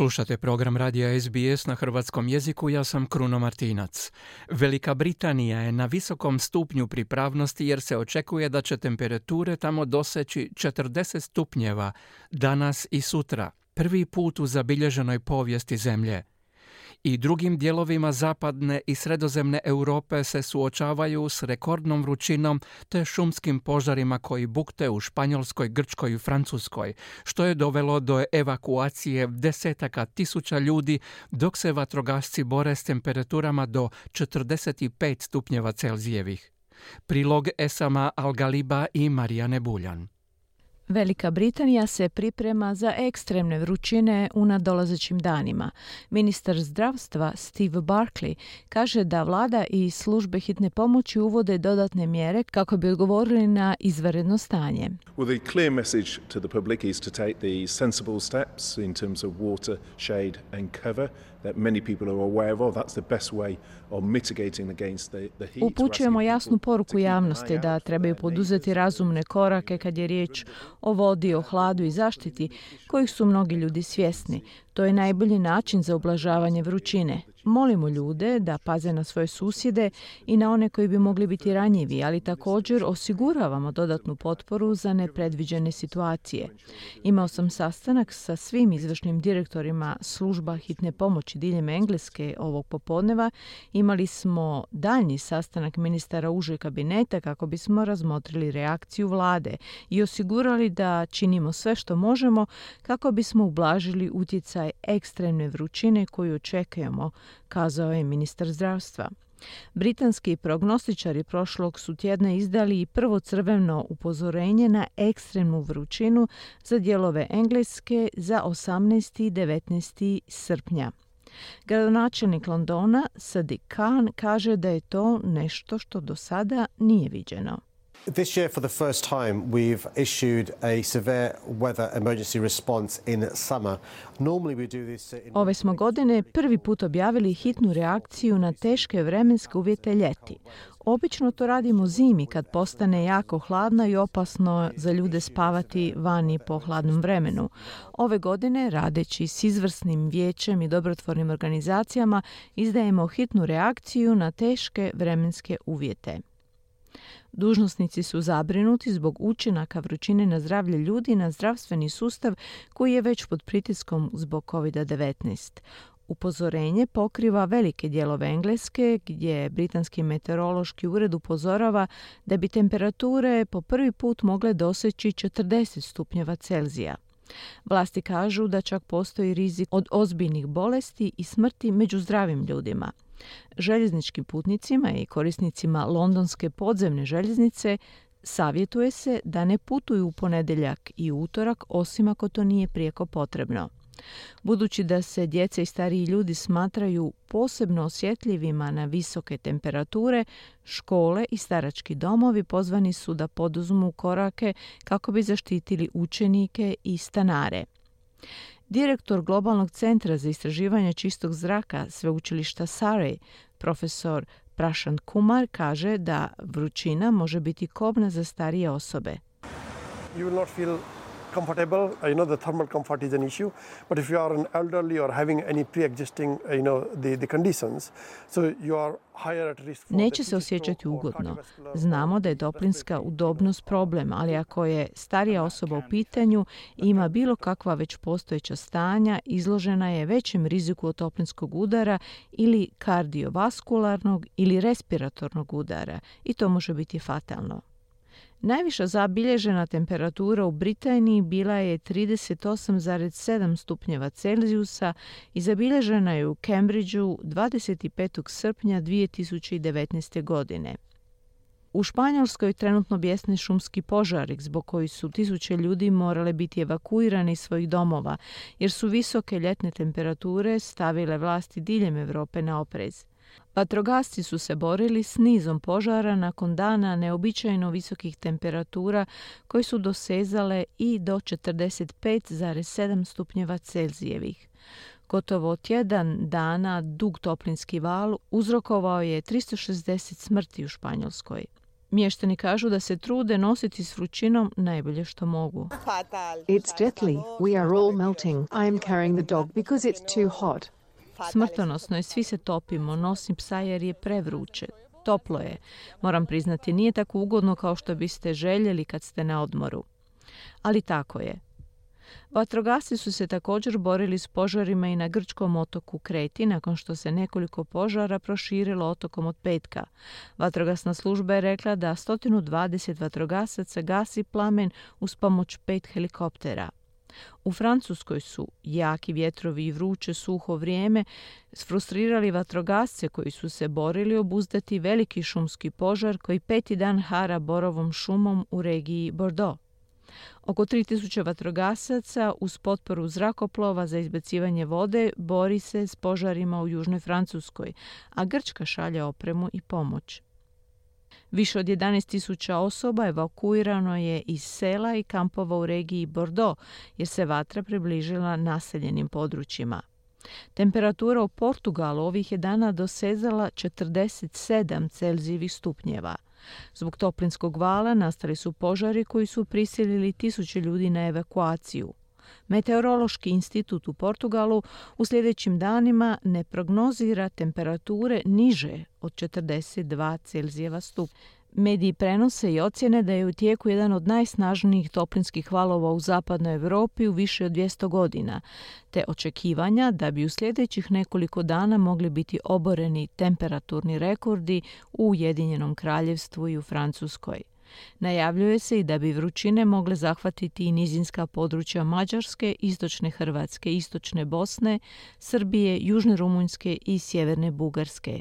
Slušate program radija SBS na hrvatskom jeziku, ja sam Kruno Martinac. Velika Britanija je na visokom stupnju pripravnosti jer se očekuje da će temperature tamo doseći 40 stupnjeva danas i sutra, prvi put u zabilježenoj povijesti zemlje i drugim dijelovima zapadne i sredozemne Europe se suočavaju s rekordnom vrućinom te šumskim požarima koji bukte u Španjolskoj, Grčkoj i Francuskoj, što je dovelo do evakuacije desetaka tisuća ljudi dok se vatrogasci bore s temperaturama do 45 stupnjeva Celzijevih. Prilog Esama Algaliba i Marijane Buljan. Velika Britanija se priprema za ekstremne vrućine u nadolazećim danima. Ministar zdravstva Steve Barkley kaže da vlada i službe hitne pomoći uvode dodatne mjere kako bi odgovorili na izvanredno stanje. Well, the clear message to the public is to take the sensible steps in terms of water, shade and cover that many people are aware of. That's the best way of mitigating against the, the heat. Upućujemo jasnu poruku javnosti da trebaju poduzeti razumne korake kad je riječ o vodi, o hladu i zaštiti, kojih su mnogi ljudi svjesni. To je najbolji način za ublažavanje vrućine. Molimo ljude da paze na svoje susjede i na one koji bi mogli biti ranjivi, ali također osiguravamo dodatnu potporu za nepredviđene situacije. Imao sam sastanak sa svim izvršnim direktorima služba hitne pomoći diljem Engleske ovog popodneva. Imali smo daljnji sastanak ministara uže kabineta kako bismo razmotrili reakciju vlade i osigurali da činimo sve što možemo kako bismo ublažili utjecaj ekstremne vrućine koju očekujemo kazao je ministar zdravstva. Britanski prognostičari prošlog su tjedna izdali i prvo crveno upozorenje na ekstremnu vrućinu za dijelove Engleske za 18. i 19. srpnja. Gradonačelnik Londona Sadiq Khan kaže da je to nešto što do sada nije viđeno. This year, for the first time, we've issued a severe weather emergency response in summer. Normally we do this in... Ove smo godine prvi put objavili hitnu reakciju na teške vremenske uvjete ljeti. Obično to radimo zimi kad postane jako hladno i opasno za ljude spavati vani po hladnom vremenu. Ove godine, radeći s izvrsnim vijećem i dobrotvornim organizacijama, izdajemo hitnu reakciju na teške vremenske uvjete. Dužnosnici su zabrinuti zbog učinaka vrućine na zdravlje ljudi na zdravstveni sustav koji je već pod pritiskom zbog COVID-19. Upozorenje pokriva velike dijelove Engleske gdje Britanski meteorološki ured upozorava da bi temperature po prvi put mogle doseći 40 stupnjeva Celzija. Vlasti kažu da čak postoji rizik od ozbiljnih bolesti i smrti među zdravim ljudima. Željezničkim putnicima i korisnicima londonske podzemne željeznice savjetuje se da ne putuju u ponedjeljak i utorak osim ako to nije prijeko potrebno. Budući da se djeca i stariji ljudi smatraju posebno osjetljivima na visoke temperature, škole i starački domovi pozvani su da poduzmu korake kako bi zaštitili učenike i stanare. Direktor Globalnog centra za istraživanje čistog zraka sveučilišta Surrey, profesor Prashant Kumar, kaže da vrućina može biti kobna za starije osobe. Comfortable. You know, the thermal comfort is an issue. But if you are an elderly or having any pre-existing, you know, the, the conditions, so you are higher at risk for Neće se osjećati ugodno. Znamo da je toplinska udobnost problem, ali ako je starija osoba u pitanju i ima bilo kakva već postojeća stanja, izložena je većem riziku od toplinskog udara ili kardiovaskularnog ili respiratornog udara i to može biti fatalno. Najviša zabilježena temperatura u Britaniji bila je 38,7 stupnjeva Celzijusa i zabilježena je u Cambridgeu 25. srpnja 2019. godine. U Španjolskoj trenutno bjesni šumski požarik zbog koji su tisuće ljudi morale biti evakuirani iz svojih domova jer su visoke ljetne temperature stavile vlasti diljem Europe na oprez. Vatrogasci su se borili s nizom požara nakon dana neobičajno visokih temperatura koje su dosezale i do 45,7 stupnjeva Celzijevih. Gotovo tjedan dana dug toplinski val uzrokovao je 360 smrti u Španjolskoj. Mještani kažu da se trude nositi s vrućinom najbolje što mogu. It's deathly. We are all melting. I am carrying the dog because it's too hot. Smrtonosno je, svi se topimo, nosim psa jer je prevruće. Toplo je. Moram priznati, nije tako ugodno kao što biste željeli kad ste na odmoru. Ali tako je. Vatrogasci su se također borili s požarima i na grčkom otoku Kreti nakon što se nekoliko požara proširilo otokom od petka. Vatrogasna služba je rekla da 120 vatrogasaca gasi plamen uz pomoć pet helikoptera. U Francuskoj su jaki vjetrovi i vruće suho vrijeme sfrustrirali vatrogasce koji su se borili obuzdati veliki šumski požar koji peti dan hara borovom šumom u regiji Bordeaux. Oko 3000 vatrogasaca uz potporu zrakoplova za izbacivanje vode bori se s požarima u Južnoj Francuskoj, a Grčka šalje opremu i pomoć. Više od 11.000 osoba evakuirano je iz sela i kampova u regiji Bordeaux, jer se vatra približila naseljenim područjima. Temperatura u Portugalu ovih je dana dosezala 47 Celzijevih stupnjeva – Zbog toplinskog vala nastali su požari koji su prisilili tisuće ljudi na evakuaciju. Meteorološki institut u Portugalu u sljedećim danima ne prognozira temperature niže od 42 Celzijeva stupnja. Mediji prenose i ocjene da je u tijeku jedan od najsnažnijih toplinskih valova u zapadnoj Europi u više od 200 godina, te očekivanja da bi u sljedećih nekoliko dana mogli biti oboreni temperaturni rekordi u Ujedinjenom kraljevstvu i u Francuskoj. Najavljuje se i da bi vrućine mogle zahvatiti i nizinska područja Mađarske, istočne Hrvatske, istočne Bosne, Srbije, južne Rumunjske i sjeverne Bugarske.